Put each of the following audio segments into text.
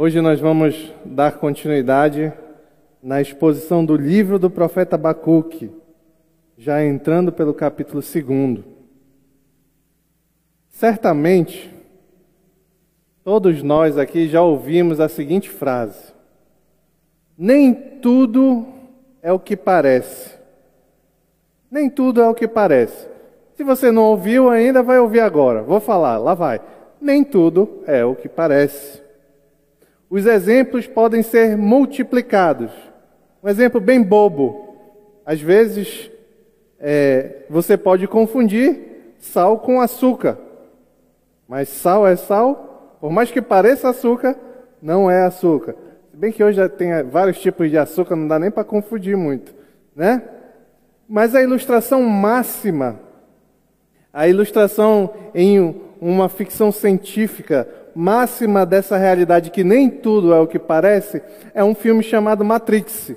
Hoje nós vamos dar continuidade na exposição do livro do profeta Abacuque, já entrando pelo capítulo 2. Certamente, todos nós aqui já ouvimos a seguinte frase: Nem tudo é o que parece. Nem tudo é o que parece. Se você não ouviu ainda, vai ouvir agora. Vou falar, lá vai. Nem tudo é o que parece. Os exemplos podem ser multiplicados. Um exemplo bem bobo. Às vezes, é, você pode confundir sal com açúcar. Mas sal é sal, por mais que pareça açúcar, não é açúcar. Se bem que hoje já tem vários tipos de açúcar, não dá nem para confundir muito, né? Mas a ilustração máxima, a ilustração em uma ficção científica máxima dessa realidade que nem tudo é o que parece, é um filme chamado Matrix.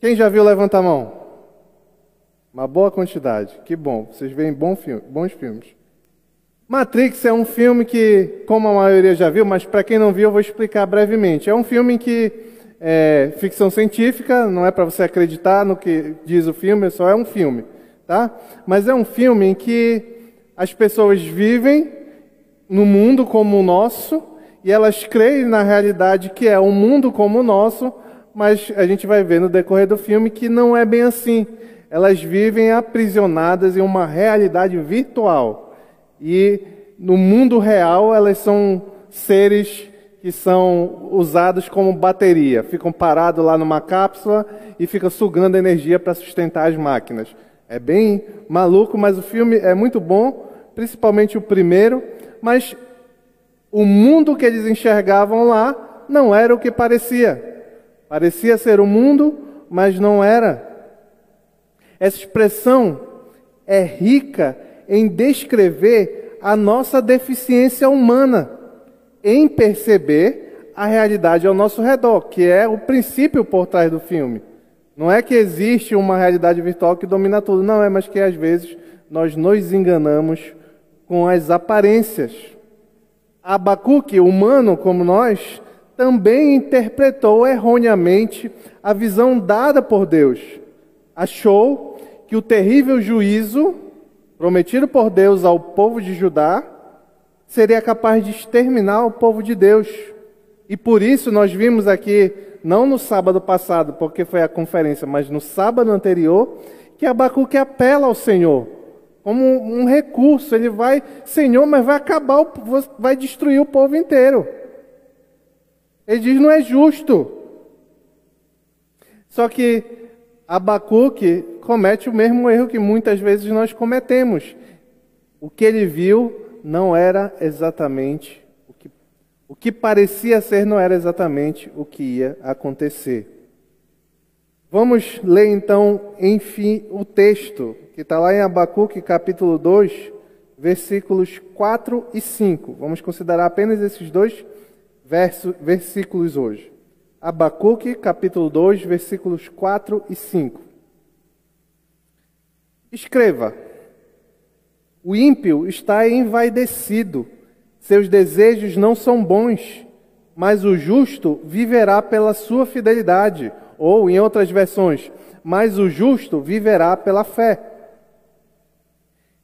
Quem já viu, levanta a mão. Uma boa quantidade. Que bom. Vocês veem filme, bons filmes. Matrix é um filme que, como a maioria já viu, mas para quem não viu, eu vou explicar brevemente. É um filme que é ficção científica, não é para você acreditar no que diz o filme, só é um filme, tá? Mas é um filme em que as pessoas vivem no mundo como o nosso e elas creem na realidade que é um mundo como o nosso, mas a gente vai ver no decorrer do filme que não é bem assim. Elas vivem aprisionadas em uma realidade virtual. E no mundo real elas são seres que são usados como bateria, ficam parados lá numa cápsula e ficam sugando energia para sustentar as máquinas. É bem maluco, mas o filme é muito bom, principalmente o primeiro mas o mundo que eles enxergavam lá não era o que parecia. Parecia ser o mundo, mas não era. Essa expressão é rica em descrever a nossa deficiência humana, em perceber a realidade ao nosso redor, que é o princípio por trás do filme. Não é que existe uma realidade virtual que domina tudo, não é, mas que às vezes nós nos enganamos com as aparências. Abacuque, humano como nós, também interpretou erroneamente a visão dada por Deus. Achou que o terrível juízo prometido por Deus ao povo de Judá seria capaz de exterminar o povo de Deus. E por isso nós vimos aqui, não no sábado passado, porque foi a conferência, mas no sábado anterior, que Abacuque apela ao Senhor como um recurso. Ele vai, Senhor, mas vai acabar, vai destruir o povo inteiro. Ele diz: não é justo. Só que Abacuque comete o mesmo erro que muitas vezes nós cometemos. O que ele viu não era exatamente o que, o que parecia ser, não era exatamente o que ia acontecer. Vamos ler então, enfim, o texto que está lá em Abacuque, capítulo 2, versículos 4 e 5. Vamos considerar apenas esses dois verso, versículos hoje. Abacuque, capítulo 2, versículos 4 e 5. Escreva: O ímpio está envaidecido, seus desejos não são bons, mas o justo viverá pela sua fidelidade ou, em outras versões, mas o justo viverá pela fé.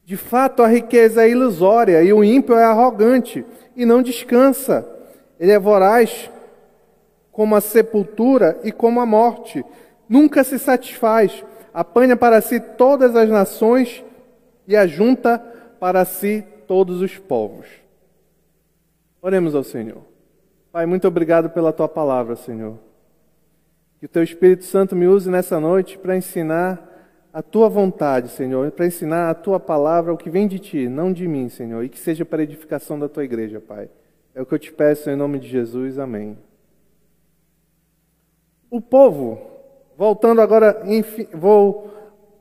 De fato, a riqueza é ilusória e o ímpio é arrogante e não descansa. Ele é voraz como a sepultura e como a morte. Nunca se satisfaz, apanha para si todas as nações e ajunta para si todos os povos. Oremos ao Senhor. Pai, muito obrigado pela tua palavra, Senhor. Que o teu Espírito Santo me use nessa noite para ensinar a tua vontade, Senhor, para ensinar a tua palavra, o que vem de ti, não de mim, Senhor, e que seja para a edificação da tua igreja, Pai. É o que eu te peço em nome de Jesus. Amém. O povo, voltando agora, enfim, vou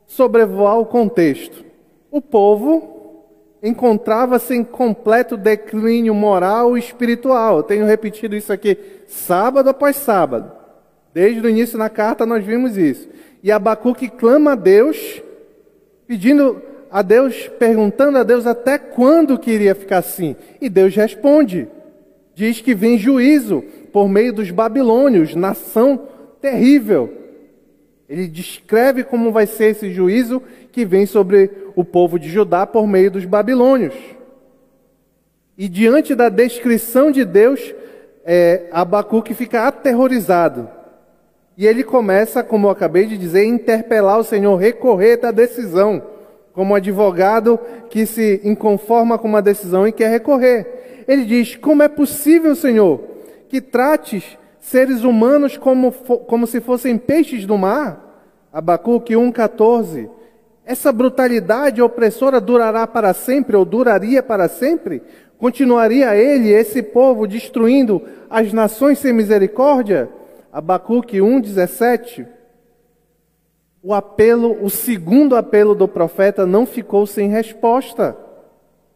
sobrevoar o contexto. O povo encontrava-se em completo declínio moral e espiritual. Eu tenho repetido isso aqui sábado após sábado. Desde o início na carta nós vimos isso. E Abacuque clama a Deus, pedindo a Deus, perguntando a Deus até quando queria ficar assim. E Deus responde. diz que vem juízo por meio dos babilônios, nação terrível. Ele descreve como vai ser esse juízo que vem sobre o povo de Judá por meio dos babilônios. E diante da descrição de Deus, é, Abacuque fica aterrorizado. E ele começa, como eu acabei de dizer, interpelar o Senhor, recorrer da decisão, como advogado que se inconforma com uma decisão e quer recorrer. Ele diz: Como é possível, Senhor, que trates seres humanos como, como se fossem peixes do mar? Abacuque 1,14. Essa brutalidade opressora durará para sempre ou duraria para sempre? Continuaria ele, esse povo, destruindo as nações sem misericórdia? Abacuque 1,17. O apelo, o segundo apelo do profeta não ficou sem resposta.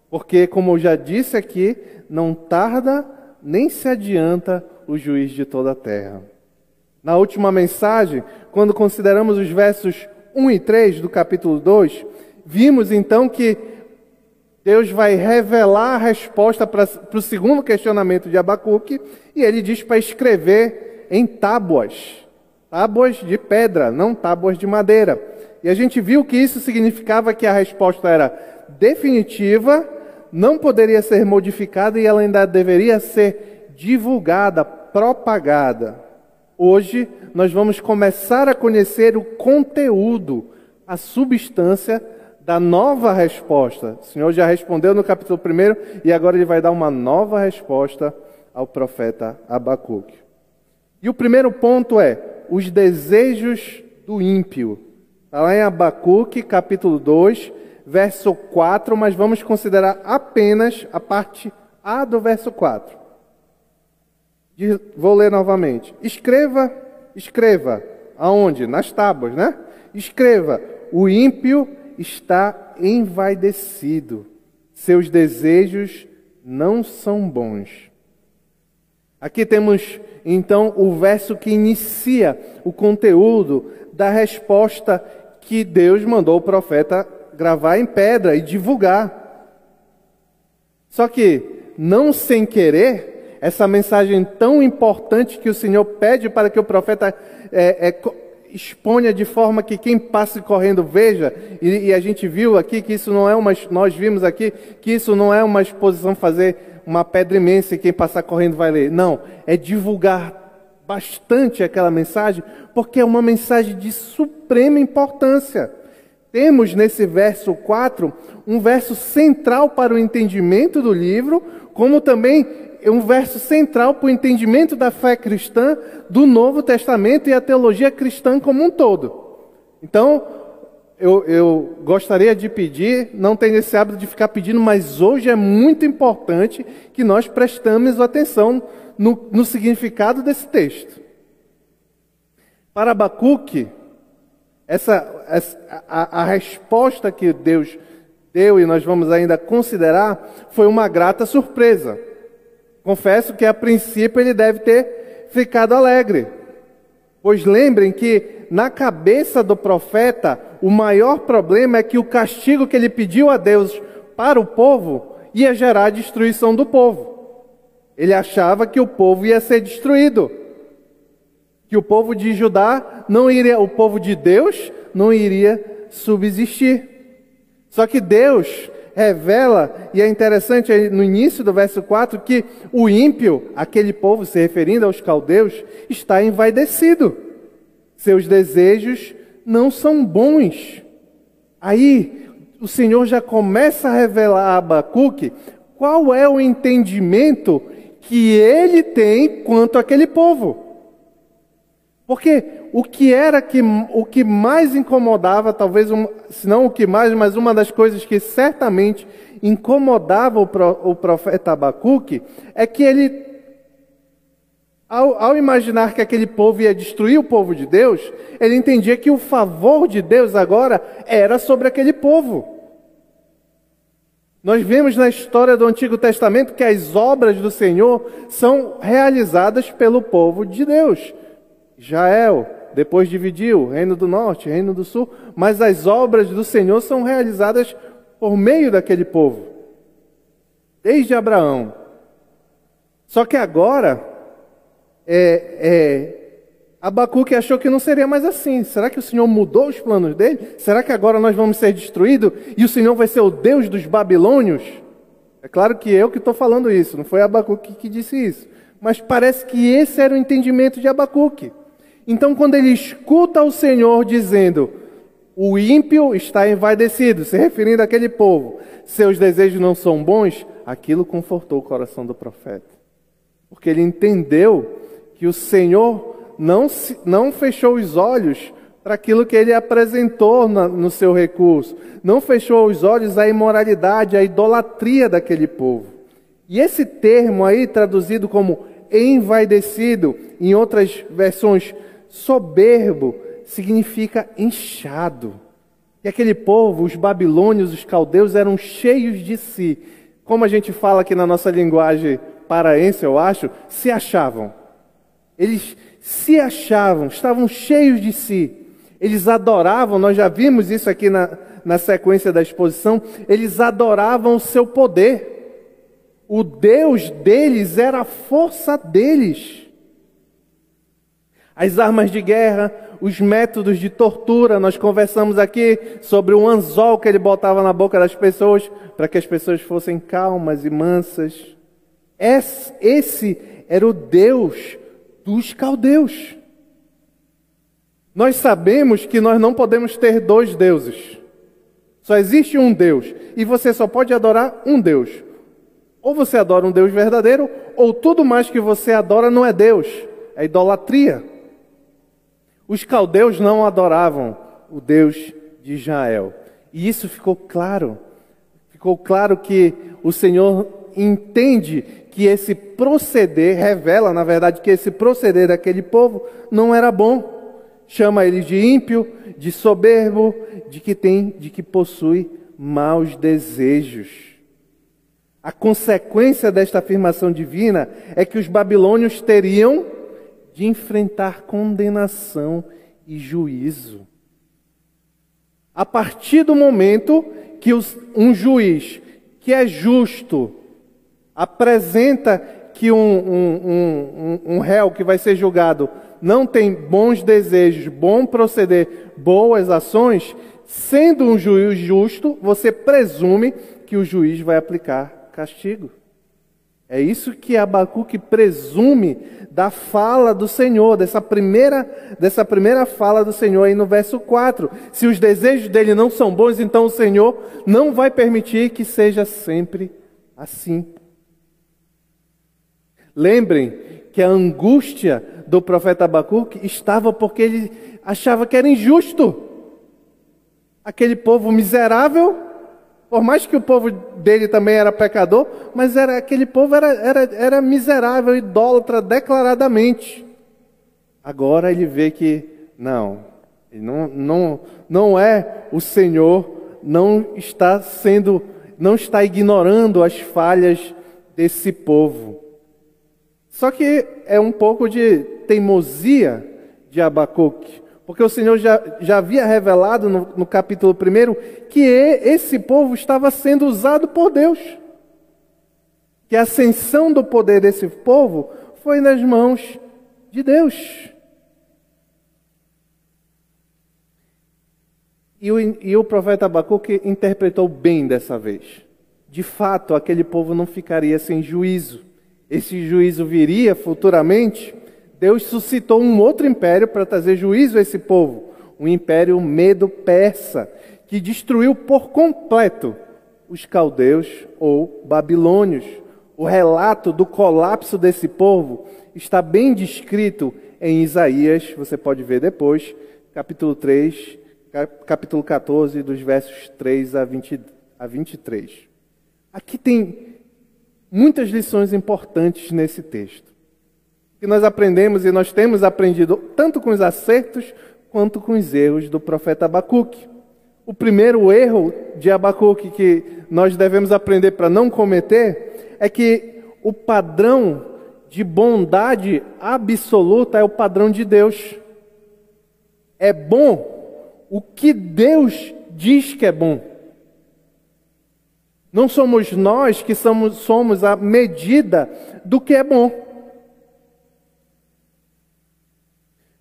Porque, como eu já disse aqui, não tarda nem se adianta o juiz de toda a terra. Na última mensagem, quando consideramos os versos 1 e 3 do capítulo 2, vimos então que Deus vai revelar a resposta para, para o segundo questionamento de Abacuque, e ele diz para escrever em tábuas, tábuas de pedra, não tábuas de madeira. E a gente viu que isso significava que a resposta era definitiva, não poderia ser modificada e ela ainda deveria ser divulgada, propagada. Hoje nós vamos começar a conhecer o conteúdo, a substância da nova resposta. O Senhor já respondeu no capítulo 1 e agora ele vai dar uma nova resposta ao profeta Abacuque. E o primeiro ponto é os desejos do ímpio. Está lá em Abacuque, capítulo 2, verso 4, mas vamos considerar apenas a parte A do verso 4. Vou ler novamente. Escreva, escreva. Aonde? Nas tábuas, né? Escreva: o ímpio está envaidecido, seus desejos não são bons. Aqui temos então o verso que inicia o conteúdo da resposta que Deus mandou o profeta gravar em pedra e divulgar. Só que, não sem querer, essa mensagem tão importante que o Senhor pede para que o profeta é, é, exponha de forma que quem passe correndo veja, e, e, a gente viu aqui que isso não é uma, nós vimos aqui que isso não é uma exposição fazer uma pedra imensa e quem passar correndo vai ler. Não, é divulgar bastante aquela mensagem, porque é uma mensagem de suprema importância. Temos nesse verso 4 um verso central para o entendimento do livro, como também um verso central para o entendimento da fé cristã, do Novo Testamento e a teologia cristã como um todo. Então, eu, eu, gostaria de pedir, não tenho esse hábito de ficar pedindo, mas hoje é muito importante que nós prestemos atenção no, no significado desse texto. Para Abacuque, essa, essa a, a resposta que Deus deu, e nós vamos ainda considerar, foi uma grata surpresa. Confesso que a princípio ele deve ter ficado alegre. Pois lembrem que na cabeça do profeta, o maior problema é que o castigo que ele pediu a Deus para o povo ia gerar a destruição do povo. Ele achava que o povo ia ser destruído. Que o povo de Judá não iria, o povo de Deus não iria subsistir. Só que Deus revela, e é interessante no início do verso 4, que o ímpio, aquele povo se referindo aos caldeus, está envaidecido. Seus desejos não são bons. Aí o Senhor já começa a revelar a Abacuque qual é o entendimento que ele tem quanto àquele povo. Porque o que era que, o que mais incomodava, talvez, um, se não o que mais, mas uma das coisas que certamente incomodava o, pro, o profeta Abacuque, é que ele, ao, ao imaginar que aquele povo ia destruir o povo de Deus, ele entendia que o favor de Deus agora era sobre aquele povo. Nós vemos na história do Antigo Testamento que as obras do Senhor são realizadas pelo povo de Deus. Israel, depois dividiu, Reino do Norte, Reino do Sul, mas as obras do Senhor são realizadas por meio daquele povo, desde Abraão. Só que agora, é, é, Abacuque achou que não seria mais assim. Será que o Senhor mudou os planos dele? Será que agora nós vamos ser destruídos e o Senhor vai ser o Deus dos babilônios? É claro que eu que estou falando isso, não foi Abacuque que disse isso. Mas parece que esse era o entendimento de Abacuque. Então, quando ele escuta o Senhor dizendo: O ímpio está envaidecido, se referindo àquele povo, seus desejos não são bons, aquilo confortou o coração do profeta. Porque ele entendeu que o Senhor não, se, não fechou os olhos para aquilo que ele apresentou na, no seu recurso, não fechou os olhos à imoralidade, à idolatria daquele povo. E esse termo aí, traduzido como envaidecido, em outras versões, soberbo, significa inchado. E aquele povo, os babilônios, os caldeus, eram cheios de si. Como a gente fala aqui na nossa linguagem paraense, eu acho, se achavam. Eles se achavam, estavam cheios de si. Eles adoravam, nós já vimos isso aqui na, na sequência da exposição, eles adoravam o seu poder. O Deus deles era a força deles. As armas de guerra, os métodos de tortura, nós conversamos aqui sobre o anzol que ele botava na boca das pessoas para que as pessoas fossem calmas e mansas. Esse era o Deus dos caldeus. Nós sabemos que nós não podemos ter dois deuses. Só existe um Deus. E você só pode adorar um Deus. Ou você adora um Deus verdadeiro, ou tudo mais que você adora não é Deus, é idolatria. Os caldeus não adoravam o Deus de Israel. E isso ficou claro. Ficou claro que o Senhor entende que esse proceder, revela, na verdade, que esse proceder daquele povo não era bom. Chama eles de ímpio, de soberbo, de que tem, de que possui maus desejos. A consequência desta afirmação divina é que os babilônios teriam de enfrentar condenação e juízo. A partir do momento que os, um juiz que é justo apresenta que um, um, um, um réu que vai ser julgado não tem bons desejos, bom proceder, boas ações, sendo um juiz justo, você presume que o juiz vai aplicar castigo. É isso que Abacuque presume da fala do Senhor, dessa primeira, dessa primeira fala do Senhor aí no verso 4. Se os desejos dele não são bons, então o Senhor não vai permitir que seja sempre assim. Lembrem que a angústia do profeta Abacuque estava porque ele achava que era injusto. Aquele povo miserável, por mais que o povo dele também era pecador, mas era, aquele povo era, era, era miserável, idólatra declaradamente. Agora ele vê que não, não, não, não é o Senhor, não está sendo, não está ignorando as falhas desse povo. Só que é um pouco de teimosia de Abacuque, porque o Senhor já, já havia revelado no, no capítulo 1 que esse povo estava sendo usado por Deus. Que a ascensão do poder desse povo foi nas mãos de Deus. E o, e o profeta Abacuque interpretou bem dessa vez. De fato, aquele povo não ficaria sem juízo esse juízo viria futuramente, Deus suscitou um outro império para trazer juízo a esse povo, o império medo-persa, que destruiu por completo os caldeus ou babilônios. O relato do colapso desse povo está bem descrito em Isaías, você pode ver depois, capítulo 3, capítulo 14, dos versos 3 a, 20, a 23. Aqui tem muitas lições importantes nesse texto. Que nós aprendemos e nós temos aprendido tanto com os acertos quanto com os erros do profeta Abacuque. O primeiro erro de Abacuque que nós devemos aprender para não cometer é que o padrão de bondade absoluta é o padrão de Deus. É bom o que Deus diz que é bom. Não somos nós que somos, somos a medida do que é bom.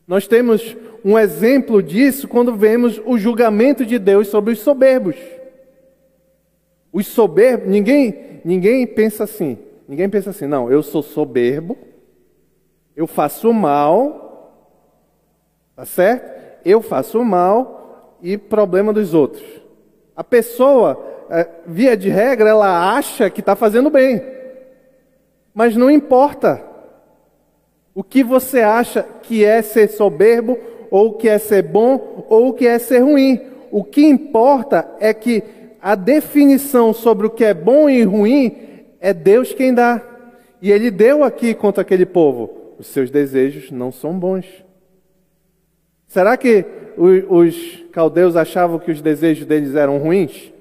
Nós temos um exemplo disso quando vemos o julgamento de Deus sobre os soberbos. Os soberbos, ninguém, ninguém pensa assim. Ninguém pensa assim, não, eu sou soberbo, eu faço mal, tá certo? Eu faço mal e problema dos outros. A pessoa, via de regra, ela acha que está fazendo bem, mas não importa. O que você acha que é ser soberbo, ou que é ser bom, ou que é ser ruim. O que importa é que a definição sobre o que é bom e ruim é Deus quem dá. E ele deu aqui contra aquele povo. Os seus desejos não são bons. Será que os caldeus achavam que os desejos deles eram ruins?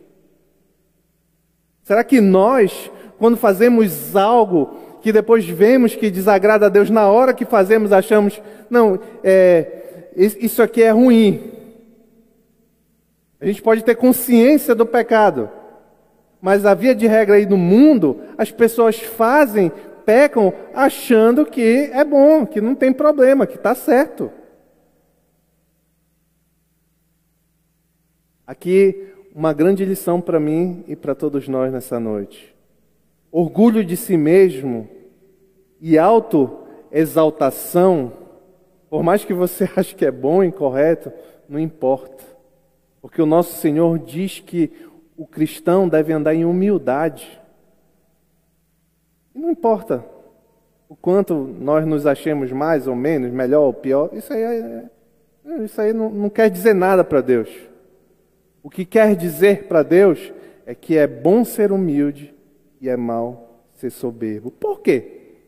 Será que nós, quando fazemos algo que depois vemos que desagrada a Deus, na hora que fazemos, achamos, não, é, isso aqui é ruim. A gente pode ter consciência do pecado, mas a via de regra aí no mundo, as pessoas fazem, pecam, achando que é bom, que não tem problema, que está certo. Aqui, uma grande lição para mim e para todos nós nessa noite. Orgulho de si mesmo e autoexaltação, por mais que você ache que é bom e correto, não importa. Porque o nosso Senhor diz que o cristão deve andar em humildade. E não importa o quanto nós nos achemos mais ou menos, melhor ou pior, isso aí, é, isso aí não, não quer dizer nada para Deus. O que quer dizer para Deus é que é bom ser humilde e é mal ser soberbo. Por quê?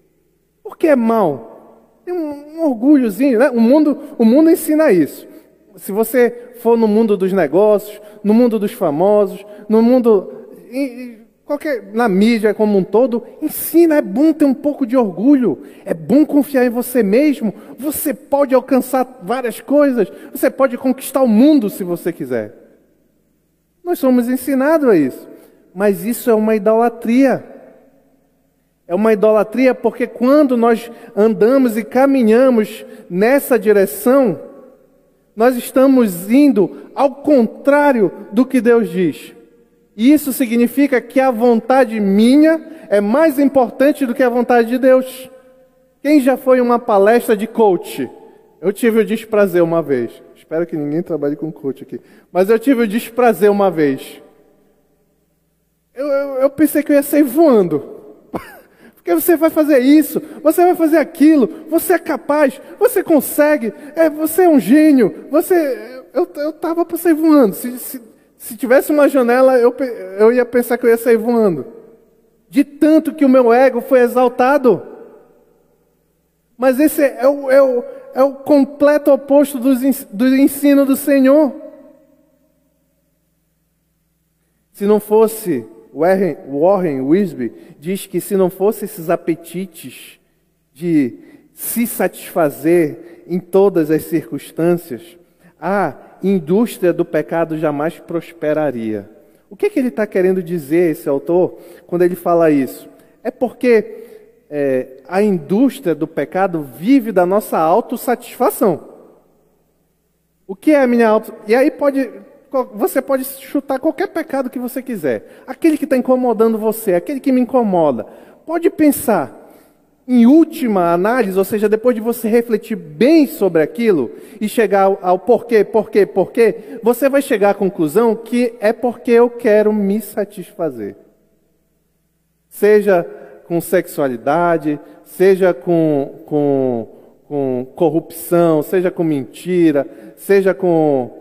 Porque é mal. Tem um, um orgulhozinho, né? O mundo, o mundo ensina isso. Se você for no mundo dos negócios, no mundo dos famosos, no mundo qualquer na mídia como um todo, ensina, é bom ter um pouco de orgulho, é bom confiar em você mesmo. Você pode alcançar várias coisas, você pode conquistar o mundo se você quiser. Nós somos ensinados a isso. Mas isso é uma idolatria. É uma idolatria porque quando nós andamos e caminhamos nessa direção, nós estamos indo ao contrário do que Deus diz. E isso significa que a vontade minha é mais importante do que a vontade de Deus. Quem já foi uma palestra de coach? Eu tive o desprazer uma vez. Espero que ninguém trabalhe com coach aqui. Mas eu tive o desprazer uma vez. Eu, eu, eu pensei que eu ia sair voando. Porque você vai fazer isso, você vai fazer aquilo, você é capaz, você consegue, é, você é um gênio, você. Eu estava para sair voando. Se, se, se, tivesse uma janela, eu, eu ia pensar que eu ia sair voando. De tanto que o meu ego foi exaltado. Mas esse é o, é o, é o completo oposto do ensino do Senhor. Se não fosse, Warren, Wisby diz que se não fosse esses apetites de se satisfazer em todas as circunstâncias, a indústria do pecado jamais prosperaria. O que, é que ele está querendo dizer, esse autor, quando ele fala isso? É porque é, a indústria do pecado vive da nossa autossatisfação. O que é a minha auto... E aí pode, você pode chutar qualquer pecado que você quiser. Aquele que está incomodando você, aquele que me incomoda. Pode pensar. Em última análise, ou seja, depois de você refletir bem sobre aquilo e chegar ao, ao porquê, porquê, porquê, você vai chegar à conclusão que é porque eu quero me satisfazer. Seja com sexualidade, seja com, com, com corrupção, seja com mentira, seja com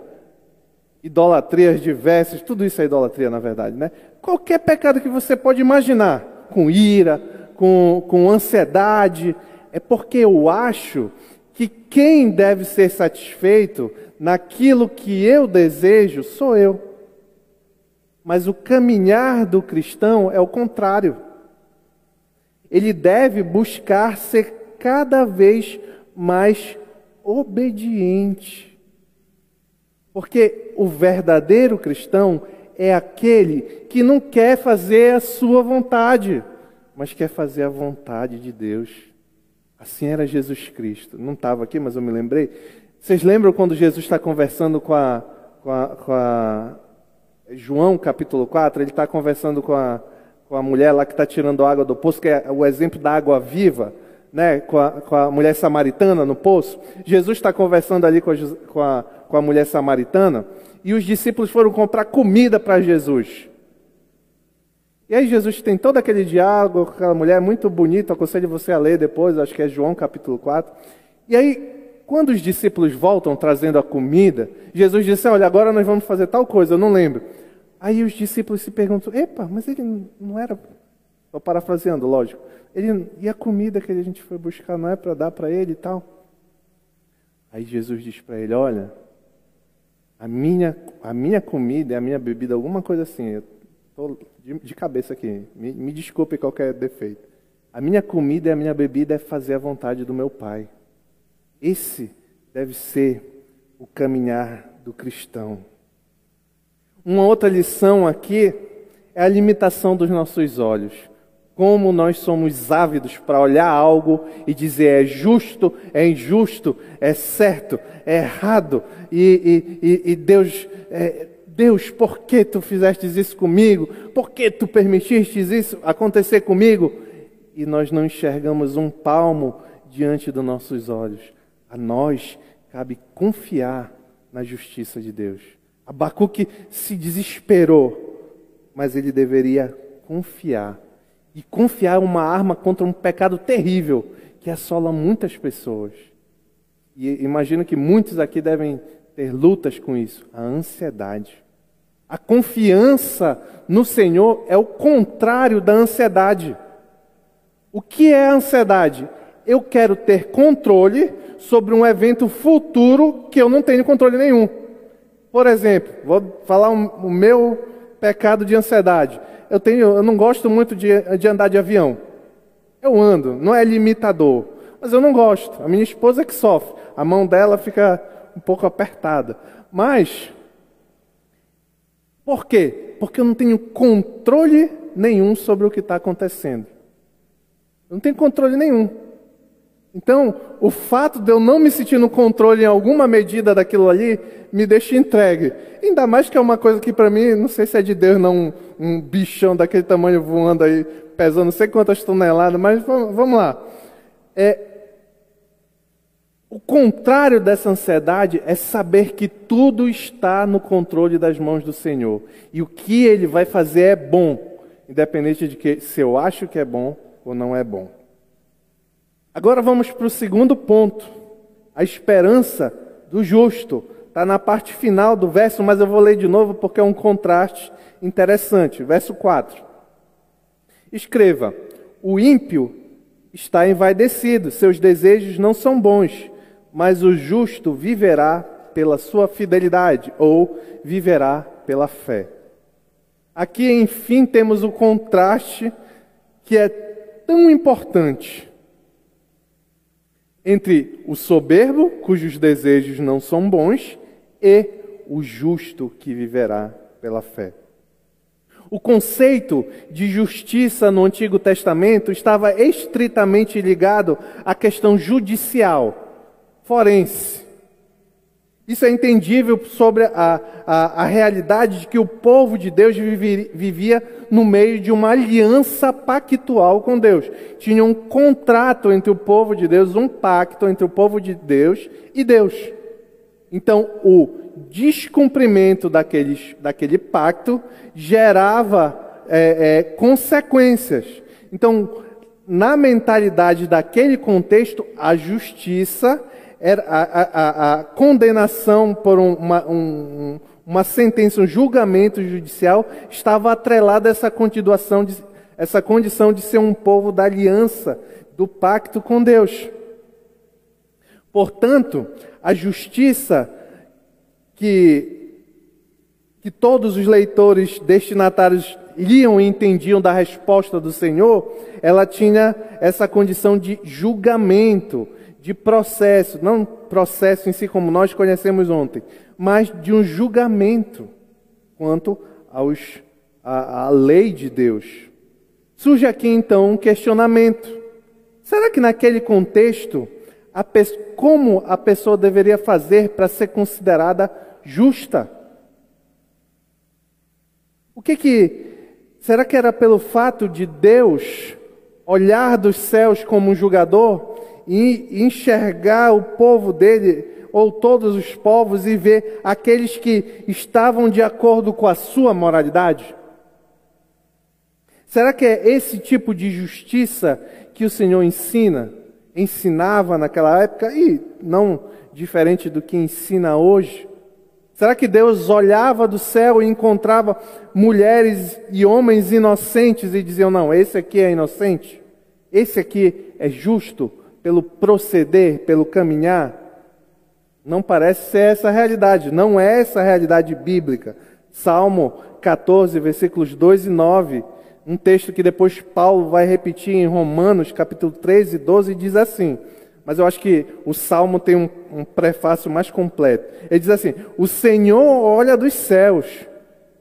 idolatrias diversas, tudo isso é idolatria na verdade, né? Qualquer pecado que você pode imaginar, com ira, com, com ansiedade, é porque eu acho que quem deve ser satisfeito naquilo que eu desejo sou eu. Mas o caminhar do cristão é o contrário ele deve buscar ser cada vez mais obediente. Porque o verdadeiro cristão, é aquele que não quer fazer a sua vontade, mas quer fazer a vontade de Deus. Assim era Jesus Cristo. Não estava aqui, mas eu me lembrei. Vocês lembram quando Jesus está conversando com a, com a, com a João capítulo 4? Ele está conversando com a, com a mulher lá que está tirando água do poço, que é o exemplo da água viva, né? com, a, com a mulher samaritana no poço. Jesus está conversando ali com a, com a, com a mulher samaritana e os discípulos foram comprar comida para Jesus. E aí Jesus tem todo aquele diálogo com aquela mulher muito bonita, aconselho você a ler depois, acho que é João capítulo 4. E aí quando os discípulos voltam trazendo a comida, Jesus disse: Olha, agora nós vamos fazer tal coisa, eu não lembro. Aí os discípulos se perguntam: Epa, mas ele não era. Estou parafraseando, lógico. Ele, e a comida que a gente foi buscar não é para dar para ele e tal? Aí Jesus diz para ele: Olha, a minha, a minha comida a minha bebida, alguma coisa assim, estou de, de, cabeça aqui, me, me desculpe qualquer defeito. A minha comida e a minha bebida é fazer a vontade do meu Pai. Esse deve ser o caminhar do cristão. Uma outra lição aqui é a limitação dos nossos olhos. Como nós somos ávidos para olhar algo e dizer é justo, é injusto, é certo, é errado, e, e, e Deus, é, Deus, por que tu fizeste isso comigo? Por que tu permitiste isso acontecer comigo? E nós não enxergamos um palmo diante dos nossos olhos. A nós cabe confiar na justiça de Deus. Abacuque se desesperou, mas ele deveria confiar. E confiar é uma arma contra um pecado terrível que assola muitas pessoas. E imagino que muitos aqui devem ter lutas com isso, a ansiedade. A confiança no Senhor é o contrário da ansiedade. O que é a ansiedade? Eu quero ter controle sobre um evento futuro que eu não tenho controle nenhum. Por exemplo, vou falar um, o meu pecado de ansiedade. Eu, tenho, eu não gosto muito de, de andar de avião. Eu ando, não é limitador, mas eu não gosto. A minha esposa é que sofre. A mão dela fica um pouco apertada. Mas, por quê? Porque eu não tenho controle nenhum sobre o que está acontecendo. Eu não tenho controle nenhum. Então, o fato de eu não me sentir no controle em alguma medida daquilo ali me deixa entregue. Ainda mais que é uma coisa que para mim, não sei se é de Deus, não um, bichão daquele tamanho voando aí, pesando não sei quantas toneladas, mas vamos, vamos lá. É, o contrário dessa ansiedade é saber que tudo está no controle das mãos do Senhor. E o que Ele vai fazer é bom, independente de que se eu acho que é bom ou não é bom. Agora vamos para o segundo ponto. A esperança do justo. Está na parte final do verso, mas eu vou ler de novo porque é um contraste interessante. Verso 4. Escreva: O ímpio está envaidecido, seus desejos não são bons, mas o justo viverá pela sua fidelidade ou viverá pela fé. Aqui, enfim, temos o contraste que é tão importante entre o soberbo, cujos desejos não são bons, e o justo que viverá pela fé. O conceito de justiça no Antigo Testamento estava estritamente ligado à questão judicial, forense. Isso é entendível sobre a, a, a, realidade de que o povo de Deus vivia no meio de uma aliança pactual com Deus. Tinha um contrato entre o povo de Deus, um pacto entre o povo de Deus e Deus. Então, o descumprimento daqueles, daquele pacto gerava é, é, consequências. Então, na mentalidade daquele contexto, a justiça era a, a, a condenação por uma, um, uma sentença, um julgamento judicial, estava atrelada a essa continuação, de, essa condição de ser um povo da aliança, do pacto com Deus. Portanto, a justiça que, que todos os leitores destinatários liam e entendiam da resposta do Senhor, ela tinha essa condição de julgamento, de processo, não processo em si como nós conhecemos ontem, mas de um julgamento quanto aos, à, à lei de Deus. Surge aqui então um questionamento. Será que naquele contexto, a como a pessoa deveria fazer para ser considerada justa? O que que será que era pelo fato de Deus olhar dos céus como um julgador e enxergar o povo dele ou todos os povos e ver aqueles que estavam de acordo com a sua moralidade? Será que é esse tipo de justiça que o Senhor ensina, ensinava naquela época e não diferente do que ensina hoje? Será que Deus olhava do céu e encontrava mulheres e homens inocentes e diziam: não, esse aqui é inocente? Esse aqui é justo pelo proceder, pelo caminhar? Não parece ser essa a realidade, não é essa a realidade bíblica. Salmo 14, versículos 2 e 9, um texto que depois Paulo vai repetir em Romanos, capítulo 13 e 12, diz assim: mas eu acho que o salmo tem um, um prefácio mais completo. Ele diz assim: O Senhor olha dos céus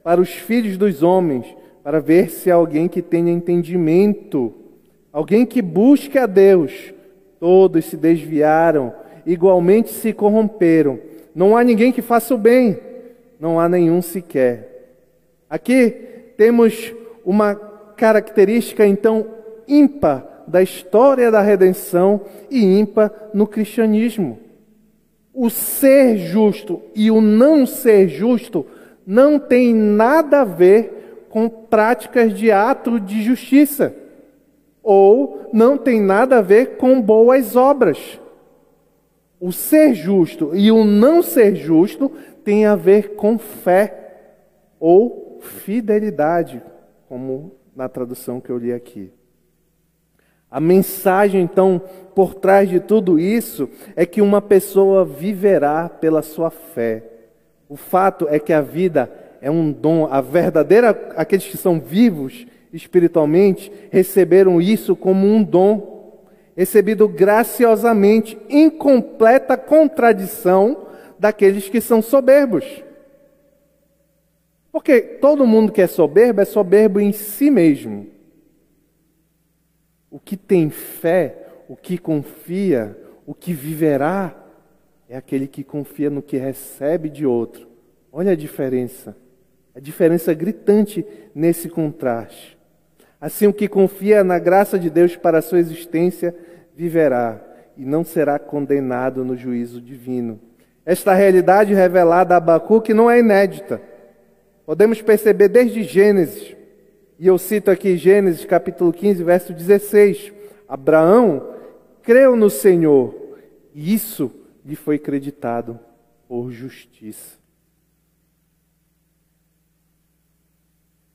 para os filhos dos homens, para ver se há alguém que tenha entendimento, alguém que busque a Deus. Todos se desviaram, igualmente se corromperam. Não há ninguém que faça o bem, não há nenhum sequer. Aqui temos uma característica então ímpar da história da redenção e ímpar no cristianismo. O ser justo e o não ser justo não tem nada a ver com práticas de ato de justiça, ou não tem nada a ver com boas obras. O ser justo e o não ser justo tem a ver com fé ou fidelidade, como na tradução que eu li aqui. A mensagem, então, por trás de tudo isso é que uma pessoa viverá pela sua fé. O fato é que a vida é um dom, a verdadeira, aqueles que são vivos espiritualmente, receberam isso como um dom, recebido graciosamente, em completa contradição daqueles que são soberbos. Porque todo mundo que é soberbo é soberbo em si mesmo. O que tem fé, o que confia, o que viverá, é aquele que confia no que recebe de outro. Olha a diferença. A diferença gritante nesse contraste. Assim, o que confia na graça de Deus para a sua existência viverá e não será condenado no juízo divino. Esta realidade revelada a Abacuque não é inédita. Podemos perceber desde Gênesis e eu cito aqui Gênesis capítulo 15, verso 16. Abraão creu no Senhor e isso lhe foi creditado por justiça.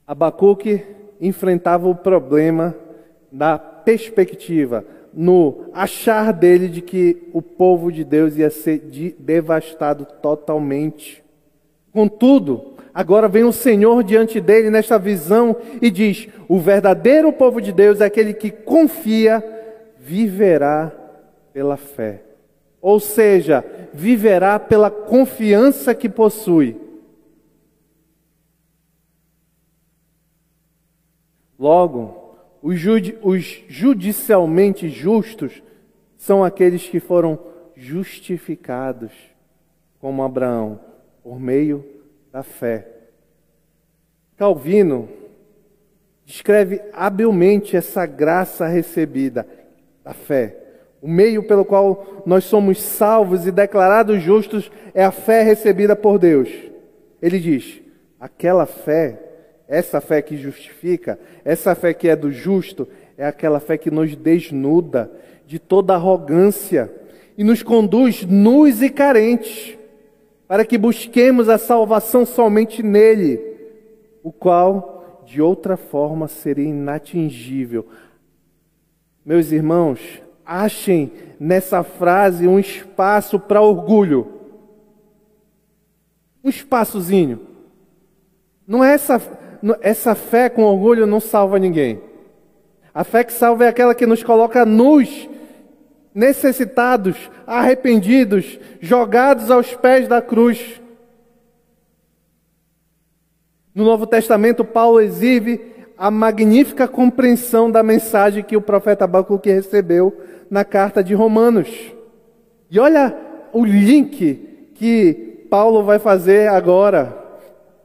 Abacuque enfrentava o problema da perspectiva, no achar dele de que o povo de Deus ia ser devastado totalmente. Contudo, Agora vem o Senhor diante dele nesta visão e diz: O verdadeiro povo de Deus é aquele que confia, viverá pela fé. Ou seja, viverá pela confiança que possui. Logo, os, judi os judicialmente justos são aqueles que foram justificados, como Abraão, por meio da fé. Calvino descreve habilmente essa graça recebida da fé. O meio pelo qual nós somos salvos e declarados justos é a fé recebida por Deus. Ele diz: aquela fé, essa fé que justifica, essa fé que é do justo, é aquela fé que nos desnuda de toda arrogância e nos conduz nus e carentes para que busquemos a salvação somente nele, o qual de outra forma seria inatingível. Meus irmãos, achem nessa frase um espaço para orgulho. Um espaçozinho. Não é essa, essa fé com orgulho não salva ninguém. A fé que salva é aquela que nos coloca nus necessitados, arrependidos, jogados aos pés da cruz. No Novo Testamento, Paulo exibe a magnífica compreensão da mensagem que o profeta Abacuque recebeu na carta de Romanos. E olha o link que Paulo vai fazer agora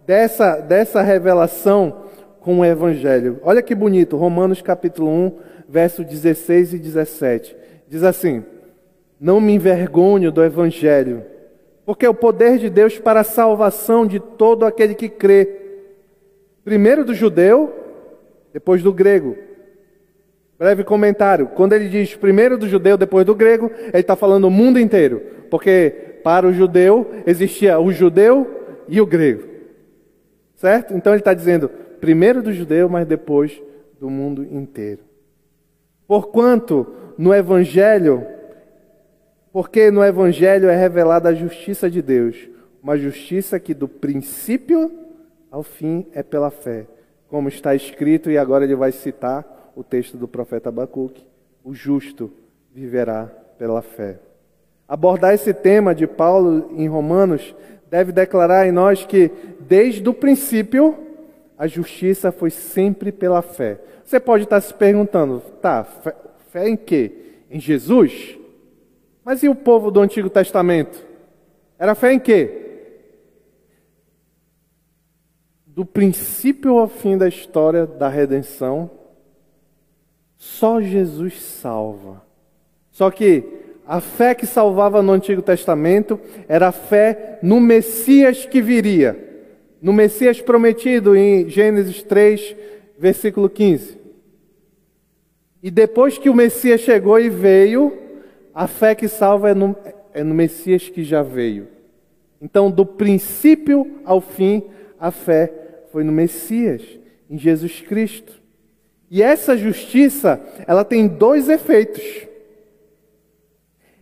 dessa, dessa revelação com o Evangelho. Olha que bonito, Romanos capítulo 1, verso 16 e 17. Diz assim: Não me envergonho do Evangelho, porque é o poder de Deus para a salvação de todo aquele que crê, primeiro do judeu, depois do grego. Breve comentário: quando ele diz primeiro do judeu, depois do grego, ele está falando o mundo inteiro, porque para o judeu existia o judeu e o grego, certo? Então ele está dizendo primeiro do judeu, mas depois do mundo inteiro. Porquanto no Evangelho, porque no Evangelho é revelada a justiça de Deus, uma justiça que do princípio ao fim é pela fé, como está escrito, e agora ele vai citar o texto do profeta Abacuque: o justo viverá pela fé. Abordar esse tema de Paulo em Romanos deve declarar em nós que, desde o princípio, a justiça foi sempre pela fé. Você pode estar se perguntando, tá, fé, fé em quê? Em Jesus? Mas e o povo do Antigo Testamento? Era fé em quê? Do princípio ao fim da história da redenção, só Jesus salva. Só que a fé que salvava no Antigo Testamento era a fé no Messias que viria no Messias prometido em Gênesis 3, versículo 15. E depois que o Messias chegou e veio, a fé que salva é no, é no Messias que já veio. Então, do princípio ao fim, a fé foi no Messias, em Jesus Cristo. E essa justiça, ela tem dois efeitos.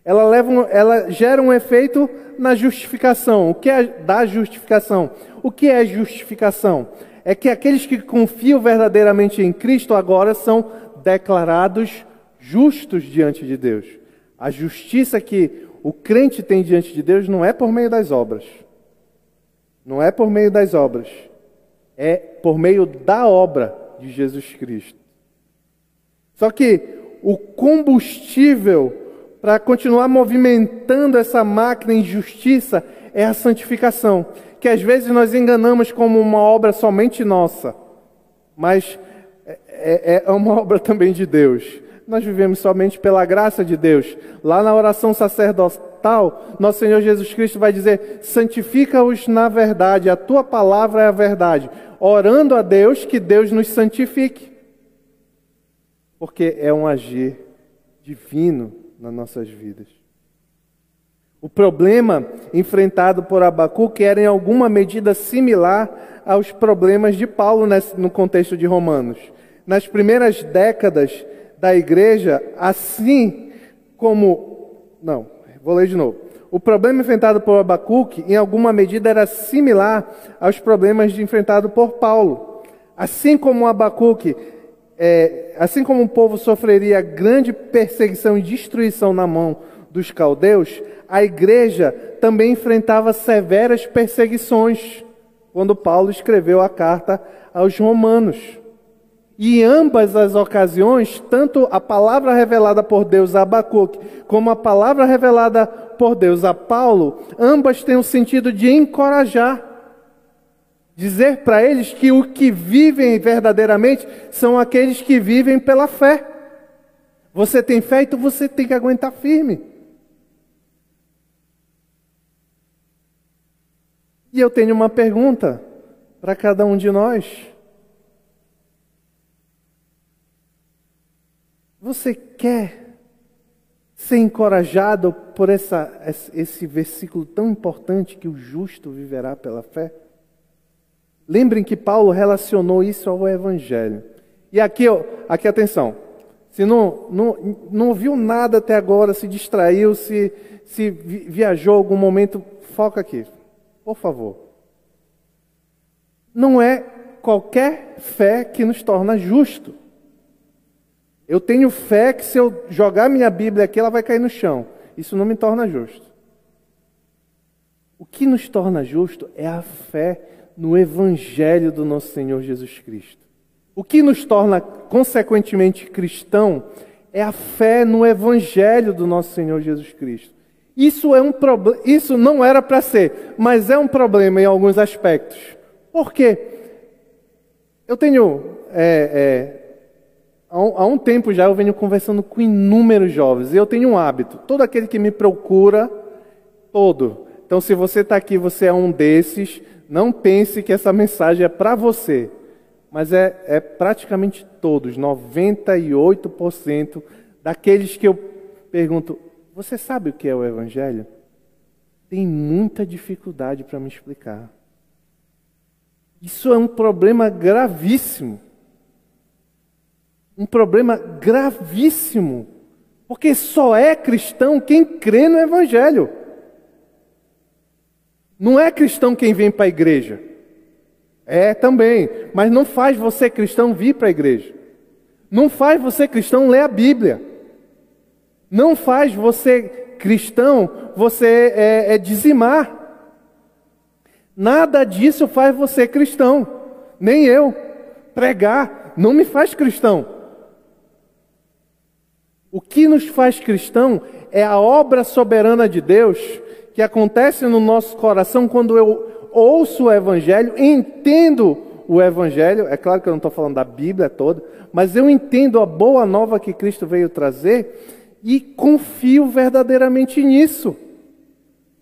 Ela, leva, ela gera um efeito na justificação. O que é da justificação? O que é justificação? É que aqueles que confiam verdadeiramente em Cristo agora são declarados justos diante de Deus. A justiça que o crente tem diante de Deus não é por meio das obras. Não é por meio das obras. É por meio da obra de Jesus Cristo. Só que o combustível para continuar movimentando essa máquina em justiça é a santificação que às vezes nós enganamos como uma obra somente nossa, mas é, é, é uma obra também de Deus. Nós vivemos somente pela graça de Deus. Lá na oração sacerdotal, nosso Senhor Jesus Cristo vai dizer: santifica-os na verdade, a tua palavra é a verdade. Orando a Deus que Deus nos santifique. Porque é um agir divino nas nossas vidas. O problema enfrentado por Abacuque era em alguma medida similar aos problemas de Paulo no contexto de Romanos. Nas primeiras décadas da igreja, assim como. Não, vou ler de novo. O problema enfrentado por Abacuque, em alguma medida, era similar aos problemas enfrentados por Paulo. Assim como Abacuque, é, assim como o povo sofreria grande perseguição e destruição na mão dos caldeus, a igreja também enfrentava severas perseguições quando Paulo escreveu a carta aos Romanos. E em ambas as ocasiões, tanto a palavra revelada por Deus a Abacuque, como a palavra revelada por Deus a Paulo, ambas têm o sentido de encorajar. Dizer para eles que o que vivem verdadeiramente são aqueles que vivem pela fé. Você tem fé, então você tem que aguentar firme. E eu tenho uma pergunta para cada um de nós. Você quer ser encorajado por essa, esse versículo tão importante que o justo viverá pela fé? Lembrem que Paulo relacionou isso ao Evangelho. E aqui, aqui atenção. Se não, não, não ouviu nada até agora, se distraiu, se, se viajou algum momento, foca aqui. Por favor. Não é qualquer fé que nos torna justo. Eu tenho fé que se eu jogar minha Bíblia aqui, ela vai cair no chão. Isso não me torna justo. O que nos torna justo é a fé no Evangelho do nosso Senhor Jesus Cristo. O que nos torna, consequentemente, cristão é a fé no Evangelho do nosso Senhor Jesus Cristo. Isso, é um Isso não era para ser, mas é um problema em alguns aspectos. Por quê? Eu tenho. É, é, há um tempo já eu venho conversando com inúmeros jovens, e eu tenho um hábito. Todo aquele que me procura, todo. Então, se você está aqui, você é um desses, não pense que essa mensagem é para você, mas é, é praticamente todos, 98% daqueles que eu pergunto: Você sabe o que é o Evangelho? Tem muita dificuldade para me explicar. Isso é um problema gravíssimo. Um problema gravíssimo. Porque só é cristão quem crê no Evangelho. Não é cristão quem vem para a igreja. É também, mas não faz você cristão vir para a igreja. Não faz você cristão ler a Bíblia. Não faz você cristão você é, é dizimar. Nada disso faz você cristão. Nem eu. Pregar não me faz cristão. O que nos faz cristão é a obra soberana de Deus que acontece no nosso coração quando eu ouço o Evangelho, entendo o Evangelho. É claro que eu não estou falando da Bíblia toda, mas eu entendo a boa nova que Cristo veio trazer e confio verdadeiramente nisso.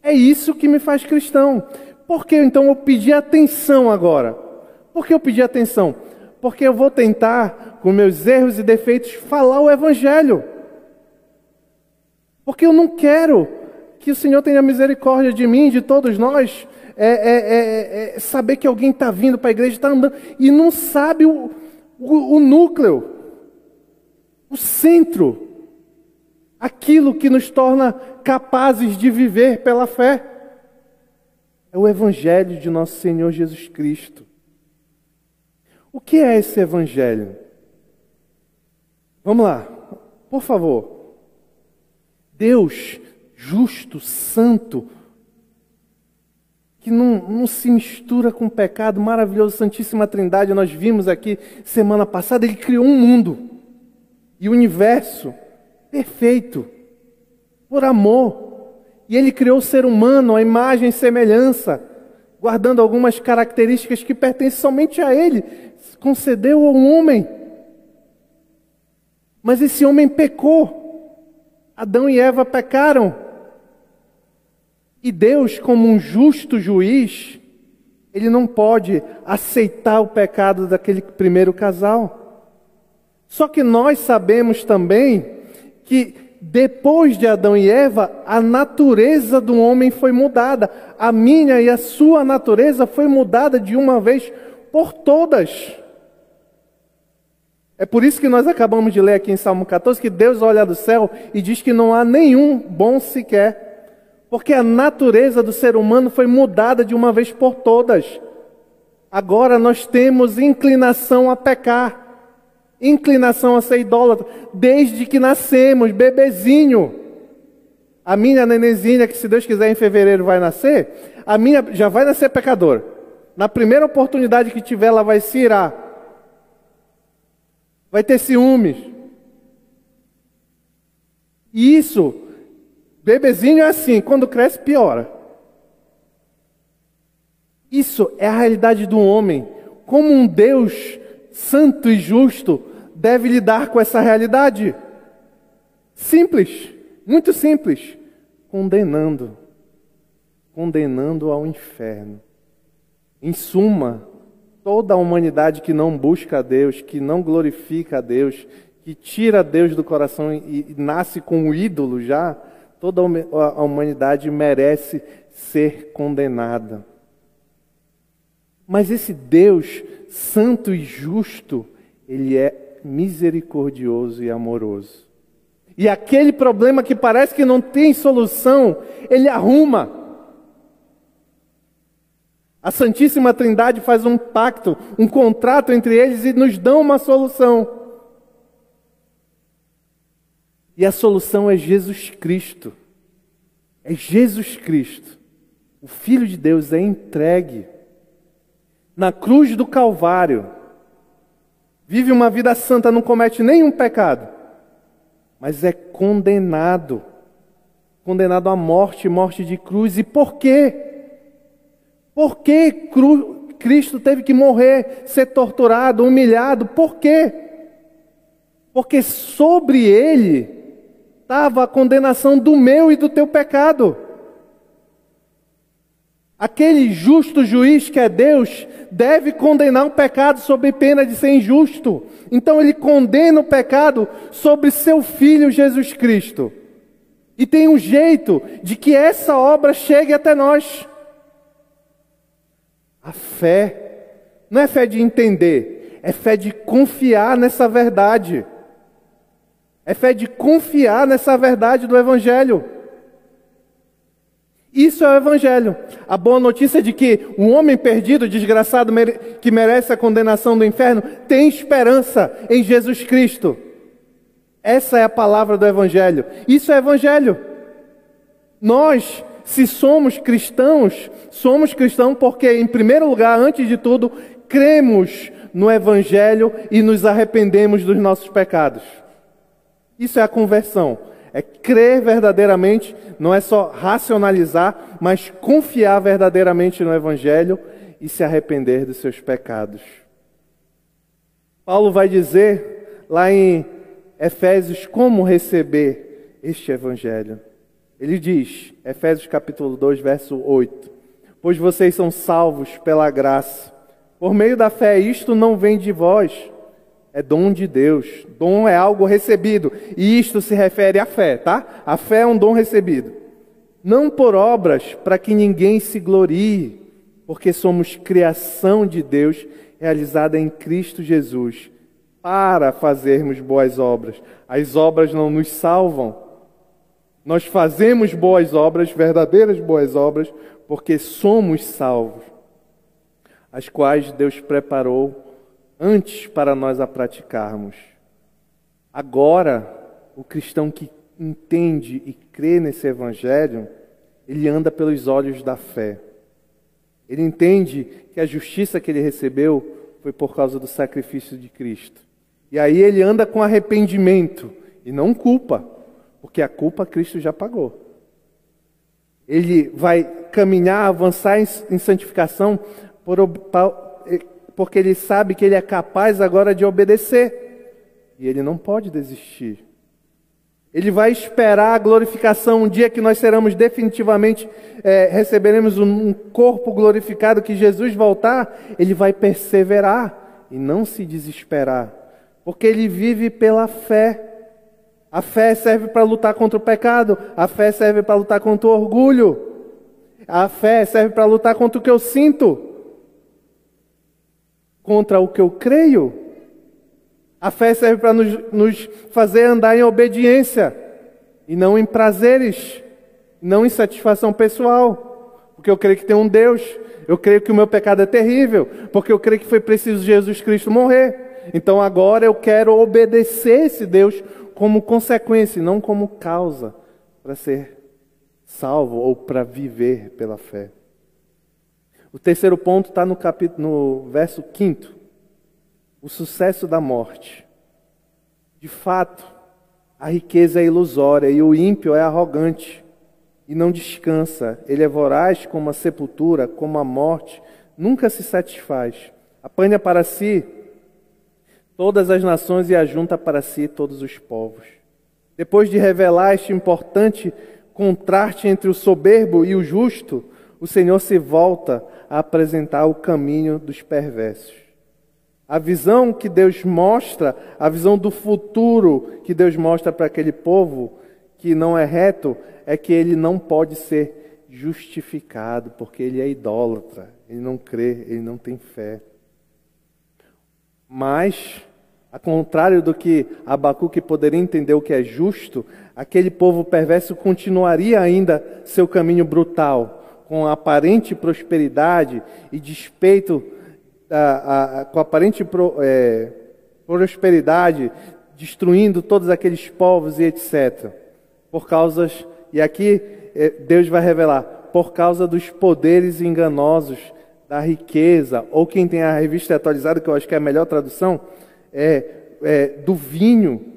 É isso que me faz cristão. Por que então eu pedi atenção agora? Por que eu pedi atenção? Porque eu vou tentar, com meus erros e defeitos, falar o Evangelho. Porque eu não quero que o Senhor tenha misericórdia de mim, de todos nós. É, é, é, é saber que alguém está vindo para a igreja, está andando, e não sabe o, o, o núcleo, o centro, aquilo que nos torna capazes de viver pela fé. É o Evangelho de nosso Senhor Jesus Cristo. O que é esse Evangelho? Vamos lá, por favor. Deus justo, santo, que não, não, se mistura com o pecado, maravilhoso, Santíssima Trindade, nós vimos aqui semana passada, ele criou um mundo e o universo perfeito, por amor. E ele criou o ser humano à imagem e semelhança, guardando algumas características que pertencem somente a ele, concedeu ao homem. Mas esse homem pecou. Adão e Eva pecaram. E Deus, como um justo juiz, ele não pode aceitar o pecado daquele primeiro casal. Só que nós sabemos também que depois de Adão e Eva, a natureza do homem foi mudada. A minha e a sua natureza foi mudada de uma vez por todas. É por isso que nós acabamos de ler aqui em Salmo 14 que Deus olha do céu e diz que não há nenhum bom sequer. Porque a natureza do ser humano foi mudada de uma vez por todas. Agora nós temos inclinação a pecar, inclinação a ser idólatra, desde que nascemos, bebezinho. A minha nenenzinha, que se Deus quiser em fevereiro vai nascer, a minha já vai nascer pecador. Na primeira oportunidade que tiver, ela vai se irar. Vai ter ciúmes. E isso Bebezinho é assim, quando cresce, piora. Isso é a realidade do homem. Como um Deus santo e justo deve lidar com essa realidade? Simples, muito simples. Condenando. Condenando ao inferno. Em suma, toda a humanidade que não busca a Deus, que não glorifica a Deus, que tira Deus do coração e, e nasce com o ídolo já, Toda a humanidade merece ser condenada. Mas esse Deus santo e justo, ele é misericordioso e amoroso. E aquele problema que parece que não tem solução, ele arruma. A Santíssima Trindade faz um pacto, um contrato entre eles e nos dão uma solução. E a solução é Jesus Cristo. É Jesus Cristo. O Filho de Deus é entregue. na cruz do Calvário, vive uma vida santa, não comete nenhum pecado, mas é condenado condenado à morte, morte de cruz. E por quê? Por que cru... Cristo teve que morrer, ser torturado, humilhado? Por quê? Porque sobre ele estava a condenação do meu e do teu pecado. Aquele justo juiz que é Deus deve condenar o pecado sob pena de ser injusto. Então ele condena o pecado sobre seu filho Jesus Cristo. E tem um jeito de que essa obra chegue até nós. A fé não é fé de entender, é fé de confiar nessa verdade. É fé de confiar nessa verdade do Evangelho. Isso é o Evangelho. A boa notícia de que um homem perdido, desgraçado, que merece a condenação do inferno, tem esperança em Jesus Cristo. Essa é a palavra do Evangelho. Isso é Evangelho. Nós, se somos cristãos, somos cristãos porque, em primeiro lugar, antes de tudo, cremos no Evangelho e nos arrependemos dos nossos pecados. Isso é a conversão. É crer verdadeiramente, não é só racionalizar, mas confiar verdadeiramente no Evangelho e se arrepender dos seus pecados. Paulo vai dizer lá em Efésios como receber este evangelho. Ele diz, Efésios capítulo 2, verso 8: Pois vocês são salvos pela graça, por meio da fé, isto não vem de vós, é dom de Deus. Dom é algo recebido, e isto se refere à fé, tá? A fé é um dom recebido. Não por obras, para que ninguém se glorie, porque somos criação de Deus realizada em Cristo Jesus para fazermos boas obras. As obras não nos salvam. Nós fazemos boas obras, verdadeiras boas obras, porque somos salvos, as quais Deus preparou antes para nós a praticarmos. Agora, o cristão que entende e crê nesse evangelho, ele anda pelos olhos da fé. Ele entende que a justiça que ele recebeu foi por causa do sacrifício de Cristo. E aí ele anda com arrependimento e não culpa, porque a culpa Cristo já pagou. Ele vai caminhar, avançar em, santificação, porque ele sabe que ele é capaz agora de obedecer. E ele não pode desistir. Ele vai esperar a glorificação, um dia que nós seremos definitivamente, é, receberemos um corpo glorificado, que Jesus voltar, ele vai perseverar e não se desesperar porque ele vive pela fé. A fé serve para lutar contra o pecado, a fé serve para lutar contra o orgulho, a fé serve para lutar contra o que eu sinto, contra o que eu creio. A fé serve para nos, nos fazer andar em obediência e não em prazeres, não em satisfação pessoal, porque eu creio que tem um Deus, eu creio que o meu pecado é terrível, porque eu creio que foi preciso Jesus Cristo morrer. Então agora eu quero obedecer esse Deus como consequência, não como causa para ser salvo ou para viver pela fé. O terceiro ponto está no, capítulo, no verso quinto. O sucesso da morte. De fato, a riqueza é ilusória e o ímpio é arrogante e não descansa. Ele é voraz como a sepultura, como a morte, nunca se satisfaz. Apanha para si todas as nações e ajunta para si todos os povos. Depois de revelar este importante contraste entre o soberbo e o justo, o Senhor se volta apresentar o caminho dos perversos. A visão que Deus mostra, a visão do futuro que Deus mostra para aquele povo que não é reto, é que ele não pode ser justificado, porque ele é idólatra, ele não crê, ele não tem fé. Mas, a contrário do que Abacuque poderia entender o que é justo, aquele povo perverso continuaria ainda seu caminho brutal, com aparente prosperidade e despeito, a, a, com aparente pro, é, prosperidade, destruindo todos aqueles povos e etc. Por causas, e aqui é, Deus vai revelar, por causa dos poderes enganosos da riqueza, ou quem tem a revista atualizada, que eu acho que é a melhor tradução, é, é do vinho.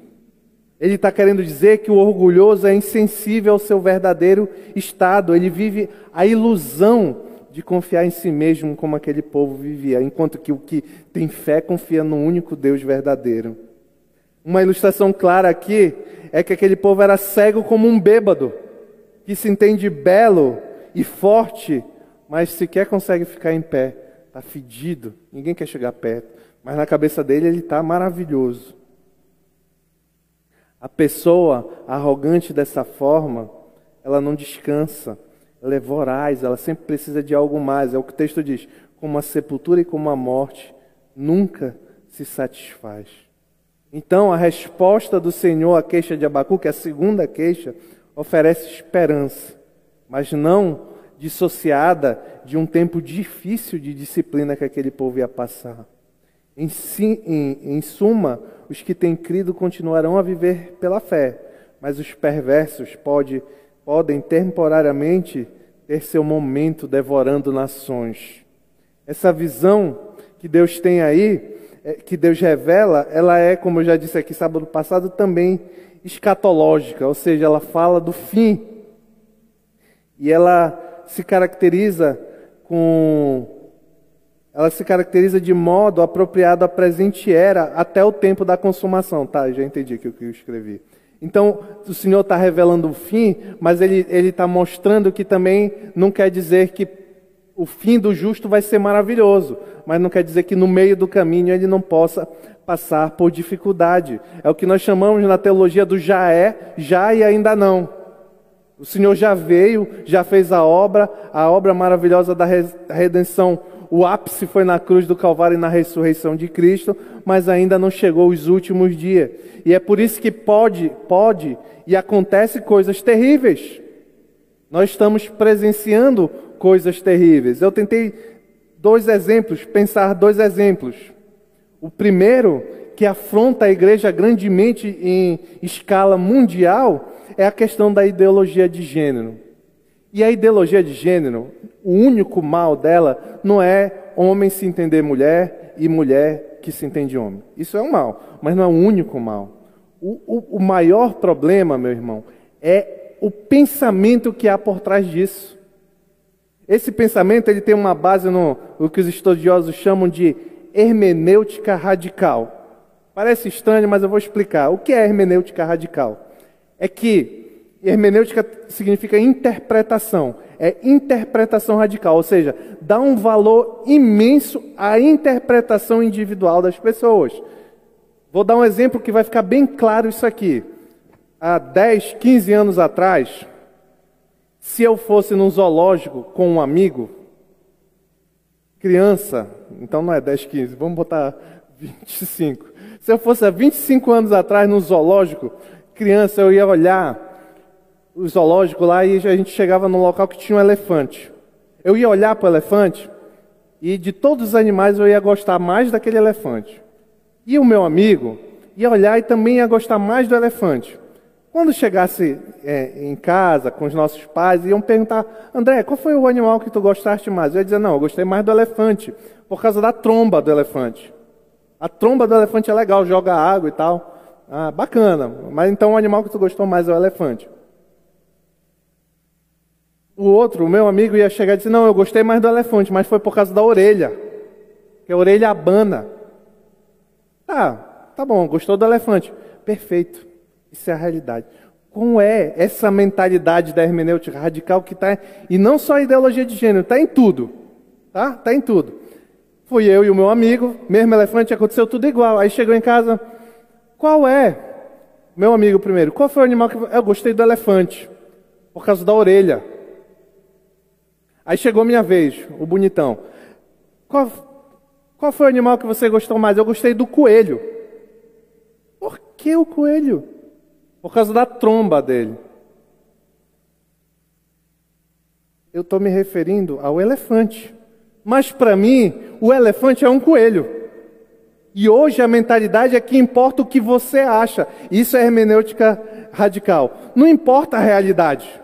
Ele está querendo dizer que o orgulhoso é insensível ao seu verdadeiro estado, ele vive a ilusão de confiar em si mesmo como aquele povo vivia, enquanto que o que tem fé confia no único Deus verdadeiro. Uma ilustração clara aqui é que aquele povo era cego como um bêbado, que se entende belo e forte, mas sequer consegue ficar em pé. Está fedido, ninguém quer chegar perto, mas na cabeça dele ele está maravilhoso. A pessoa arrogante dessa forma, ela não descansa, ela é voraz, ela sempre precisa de algo mais. É o que o texto diz: como a sepultura e como a morte nunca se satisfaz. Então, a resposta do Senhor à queixa de Abacuque, a segunda queixa, oferece esperança, mas não dissociada de um tempo difícil de disciplina que aquele povo ia passar. Em, em, em suma, os que têm crido continuarão a viver pela fé, mas os perversos pode, podem temporariamente ter seu momento devorando nações. Essa visão que Deus tem aí é, que Deus revela, ela é, como eu já disse aqui sábado passado, também escatológica, ou seja, ela fala do fim. E ela se caracteriza com ela se caracteriza de modo apropriado à presente era até o tempo da consumação. Tá, já entendi o que eu escrevi. Então, o Senhor está revelando o fim, mas Ele está mostrando que também não quer dizer que o fim do justo vai ser maravilhoso, mas não quer dizer que no meio do caminho ele não possa passar por dificuldade. É o que nós chamamos na teologia do já é, já e ainda não. O Senhor já veio, já fez a obra, a obra maravilhosa da redenção. O ápice foi na cruz do Calvário e na ressurreição de Cristo, mas ainda não chegou os últimos dias. E é por isso que pode, pode e acontece coisas terríveis. Nós estamos presenciando coisas terríveis. Eu tentei dois exemplos, pensar dois exemplos. O primeiro, que afronta a igreja grandemente em escala mundial, é a questão da ideologia de gênero. E a ideologia de gênero, o único mal dela não é homem se entender mulher e mulher que se entende homem. Isso é um mal, mas não é o único mal. O, o, o maior problema, meu irmão, é o pensamento que há por trás disso. Esse pensamento ele tem uma base no, no que os estudiosos chamam de hermenêutica radical. Parece estranho, mas eu vou explicar. O que é hermenêutica radical? É que hermenêutica significa interpretação. É interpretação radical, ou seja, dá um valor imenso à interpretação individual das pessoas. Vou dar um exemplo que vai ficar bem claro isso aqui. Há 10, 15 anos atrás, se eu fosse num zoológico com um amigo, criança, então não é 10, 15, vamos botar 25. Se eu fosse há 25 anos atrás num zoológico, criança, eu ia olhar o zoológico lá e a gente chegava num local que tinha um elefante. Eu ia olhar para o elefante e de todos os animais eu ia gostar mais daquele elefante. E o meu amigo ia olhar e também ia gostar mais do elefante. Quando chegasse é, em casa com os nossos pais, iam perguntar: André, qual foi o animal que tu gostaste mais? Eu ia dizer: Não, eu gostei mais do elefante, por causa da tromba do elefante. A tromba do elefante é legal, joga água e tal. Ah, bacana. Mas então o animal que tu gostou mais é o elefante. O outro, o meu amigo, ia chegar e dizer: Não, eu gostei mais do elefante, mas foi por causa da orelha. Que a orelha abana. Ah, tá bom, gostou do elefante. Perfeito. Isso é a realidade. Como é essa mentalidade da hermenêutica radical que está. E não só a ideologia de gênero, está em tudo. Tá? Está em tudo. Fui eu e o meu amigo, mesmo elefante, aconteceu tudo igual. Aí chegou em casa, qual é? Meu amigo primeiro, qual foi o animal que. Eu gostei do elefante, por causa da orelha. Aí chegou minha vez, o bonitão. Qual, qual foi o animal que você gostou mais? Eu gostei do coelho. Por que o coelho? Por causa da tromba dele. Eu estou me referindo ao elefante. Mas para mim, o elefante é um coelho. E hoje a mentalidade é que importa o que você acha. Isso é hermenêutica radical. Não importa a realidade.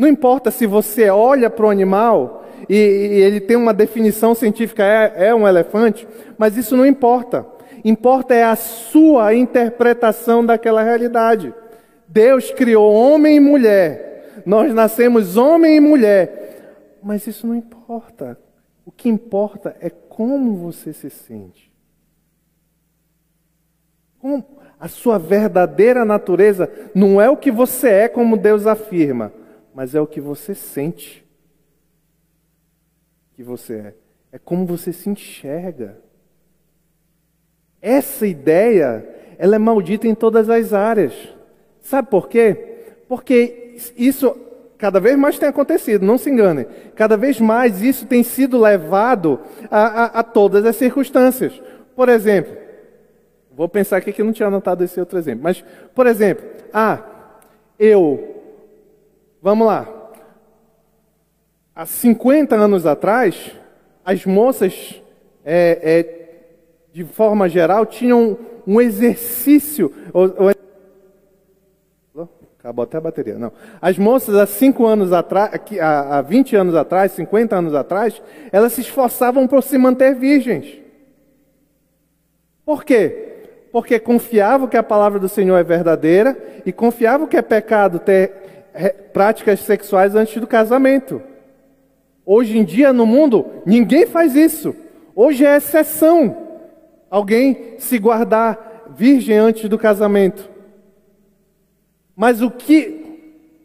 Não importa se você olha para o animal e, e ele tem uma definição científica, é, é um elefante, mas isso não importa. Importa é a sua interpretação daquela realidade. Deus criou homem e mulher. Nós nascemos homem e mulher. Mas isso não importa. O que importa é como você se sente. Como a sua verdadeira natureza não é o que você é, como Deus afirma, mas é o que você sente que você é. É como você se enxerga. Essa ideia, ela é maldita em todas as áreas. Sabe por quê? Porque isso cada vez mais tem acontecido, não se enganem. Cada vez mais isso tem sido levado a, a, a todas as circunstâncias. Por exemplo, vou pensar aqui que não tinha anotado esse outro exemplo, mas, por exemplo, ah, eu, vamos lá, há 50 anos atrás, as moças é, é, de forma geral, tinham um exercício. Acabou até a bateria. Não. As moças, há cinco anos atrás, há 20 anos atrás, 50 anos atrás, elas se esforçavam por se manter virgens. Por quê? Porque confiavam que a palavra do Senhor é verdadeira e confiavam que é pecado ter práticas sexuais antes do casamento. Hoje em dia, no mundo, ninguém faz isso. Hoje é exceção alguém se guardar virgem antes do casamento. Mas o que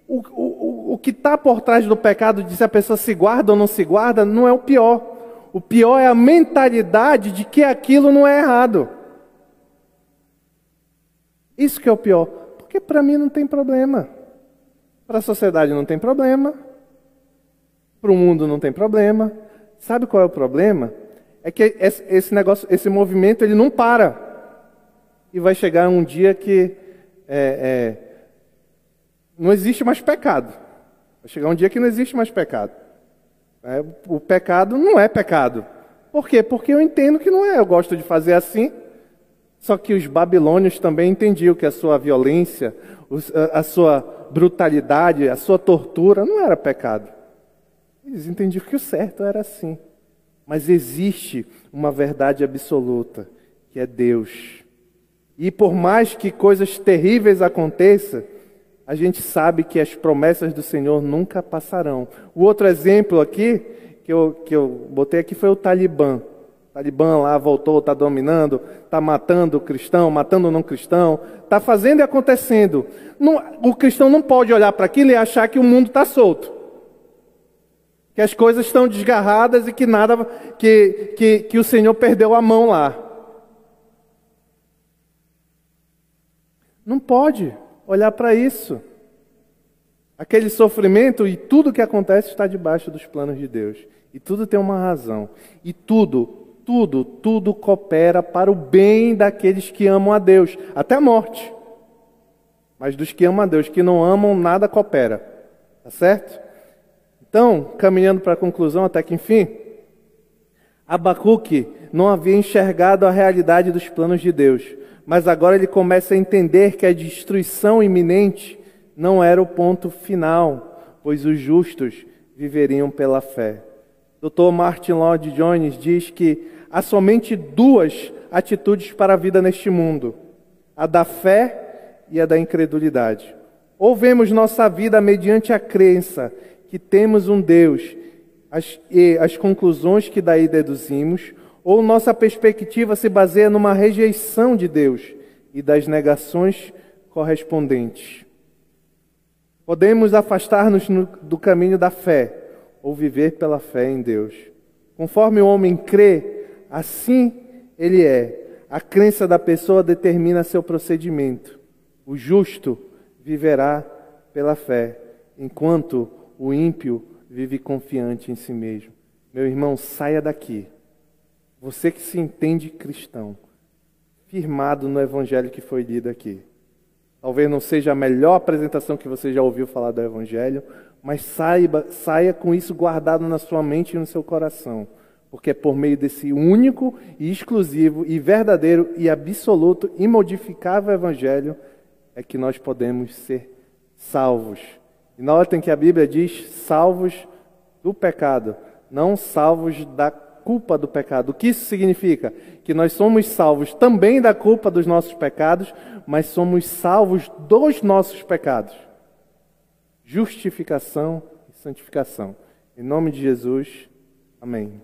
o, o, o que está por trás do pecado de se a pessoa se guarda ou não se guarda não é o pior. O pior é a mentalidade de que aquilo não é errado. Isso que é o pior. Porque para mim não tem problema. Para a sociedade não tem problema. Para o mundo não tem problema. Sabe qual é o problema? é que esse negócio, esse movimento, ele não para. E vai chegar um dia que é, é, não existe mais pecado. Vai chegar um dia que não existe mais pecado. É, o pecado não é pecado. Por quê? Porque eu entendo que não é. Eu gosto de fazer assim. Só que os babilônios também entendiam que a sua violência, a sua brutalidade, a sua tortura não era pecado. Eles entendiam que o certo era assim. Mas existe uma verdade absoluta, que é Deus. E por mais que coisas terríveis aconteçam, a gente sabe que as promessas do Senhor nunca passarão. O outro exemplo aqui, que eu, que eu botei aqui, foi o Talibã. Talibã lá voltou, está dominando, está matando o cristão, matando o não cristão, está fazendo e acontecendo. Não, o cristão não pode olhar para aquilo e achar que o mundo está solto que as coisas estão desgarradas e que nada, que, que, que o Senhor perdeu a mão lá. Não pode olhar para isso. Aquele sofrimento e tudo que acontece está debaixo dos planos de Deus. E tudo tem uma razão. E tudo, tudo, tudo coopera para o bem daqueles que amam a Deus, até a morte. Mas dos que amam a Deus, que não amam, nada coopera. Tá certo? Então, caminhando para a conclusão, até que enfim, Abacuque não havia enxergado a realidade dos planos de Deus, mas agora ele começa a entender que a destruição iminente não era o ponto final, pois os justos viveriam pela fé. Dr. Martin Lloyd Jones diz que há somente duas atitudes para a vida neste mundo: a da fé e a da incredulidade. Ou vemos nossa vida mediante a crença que temos um Deus as, e as conclusões que daí deduzimos, ou nossa perspectiva se baseia numa rejeição de Deus e das negações correspondentes. Podemos afastar-nos do caminho da fé ou viver pela fé em Deus. Conforme o homem crê, assim ele é. A crença da pessoa determina seu procedimento. O justo viverá pela fé, enquanto o ímpio vive confiante em si mesmo. Meu irmão, saia daqui. Você que se entende cristão, firmado no evangelho que foi lido aqui. Talvez não seja a melhor apresentação que você já ouviu falar do evangelho, mas saiba, saia com isso guardado na sua mente e no seu coração, porque é por meio desse único e exclusivo e verdadeiro e absoluto, imodificável evangelho é que nós podemos ser salvos e notem que a Bíblia diz salvos do pecado, não salvos da culpa do pecado. O que isso significa? Que nós somos salvos também da culpa dos nossos pecados, mas somos salvos dos nossos pecados. Justificação e santificação. Em nome de Jesus, amém.